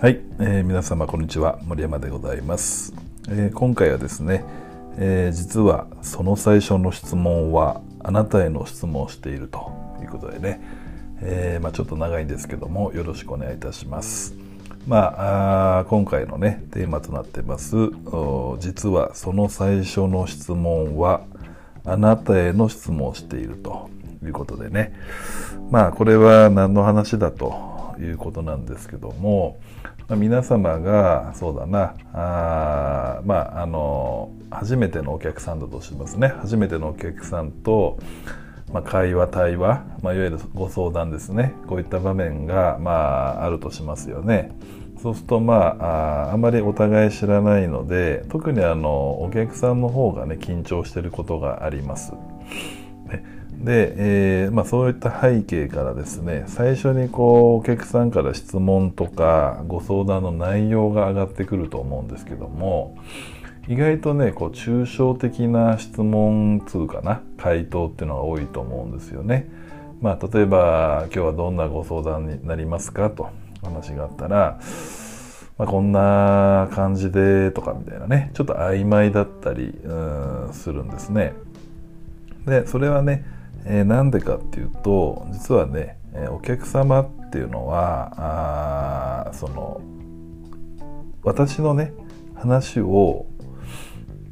はい、えー皆様こんにちは。森山でございます、えー今回はですね、えー実はその最初の質問はあなたへの質問をしているということでね、えまあ、ちょっと長いんですけどもよろしくお願いいたします。まあ今回のねテーマとなってます実はその最初の質問はあなたへの質問をしているということでね。まあこれは何の話だということなんですけども、まあ皆様がそうだなあまああの初めてのお客さんだとしますね初めてのお客さんと、まあ、会話対話、まあ、いわゆるご相談ですねこういった場面が、まあ、あるとしますよね。そうするとまああーあまりお互い知らないので特にあのお客さんの方がね緊張してることがあります。ねで、えーまあ、そういった背景からですね最初にこうお客さんから質問とかご相談の内容が上がってくると思うんですけども意外とねこう抽象的な質問つうかな回答っていうのが多いと思うんですよね。まあ、例えば「今日はどんなご相談になりますか?」と話があったらまあ、こんな感じでとかみたいなねちょっと曖昧だったりうんするんですね。でそれはね、えーなんでかっていうと実はね、えお客様っていうのはあその私のね話を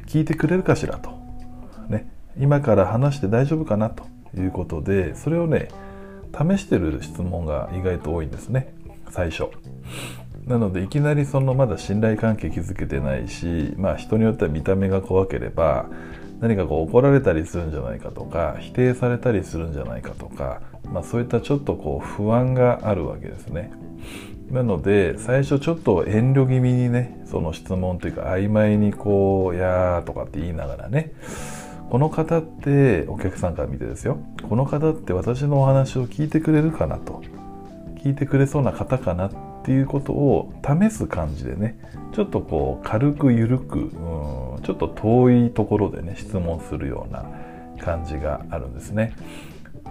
聞いてくれるかしらと、ね、今から話して大丈夫かなということでそれをね試してる質問が意外と多いんですね最初。なのでいきなりそのまだ信頼関係築けてないし、まあ、人によっては見た目が怖ければ何かこう怒られたりするんじゃないかとか否定されたりするんじゃないかとか、まあ、そういったちょっとこう不安があるわけですね。なので最初ちょっと遠慮気味にねその質問というか曖昧にこう「やー」とかって言いながらねこの方ってお客さんから見てですよこの方って私のお話を聞いてくれるかなと聞いてくれそうな方かなっていうことを試す感じでねちょっとこう軽く緩くうちょっと遠いところでね質問するような感じがあるんですね。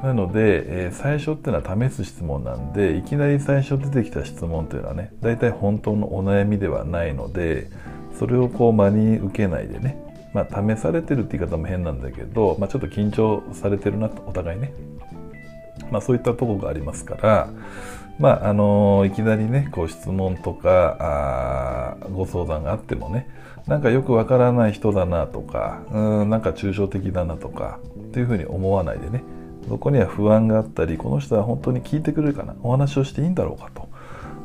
なので、えー最初っていうのは試す質問なんでいきなり最初出てきた質問っていうのはね大体本当のお悩みではないのでそれをこう真に受けないでねまあ試されてるって言い方も変なんだけど、まあ、ちょっと緊張されてるなとお互いねまあ、そういったとこがありますから、まああのいきなりねこう質問とかあご相談があってもねなんかよくわからない人だなとかうんなんか抽象的だなとかっていうふうに思わないでねそこには不安があったりこの人は本当に聞いてくれるかなお話をしていいんだろうかと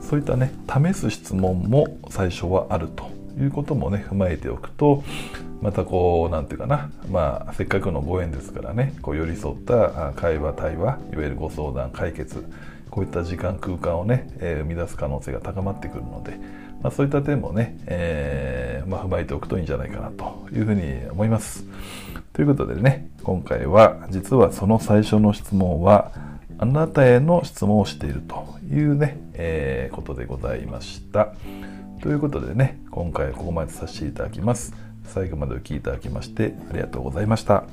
そういったね試す質問も最初はあるということもね踏まえておくとまたこうなんていうかなまあせっかくのご縁ですからねこう寄り添った会話対話いわゆるご相談解決こういった時間空間をね、えー生み出す可能性が高まってくるので、まあ、そういった点もね、えーまあ、踏まえておくといいんじゃないかなというふうに思います。ということでね今回は実はその最初の質問はあなたへの質問をしているというね、えーことでございました。ということでね今回はここまでさせていただきます。最後までお聴きいただきましてありがとうございました。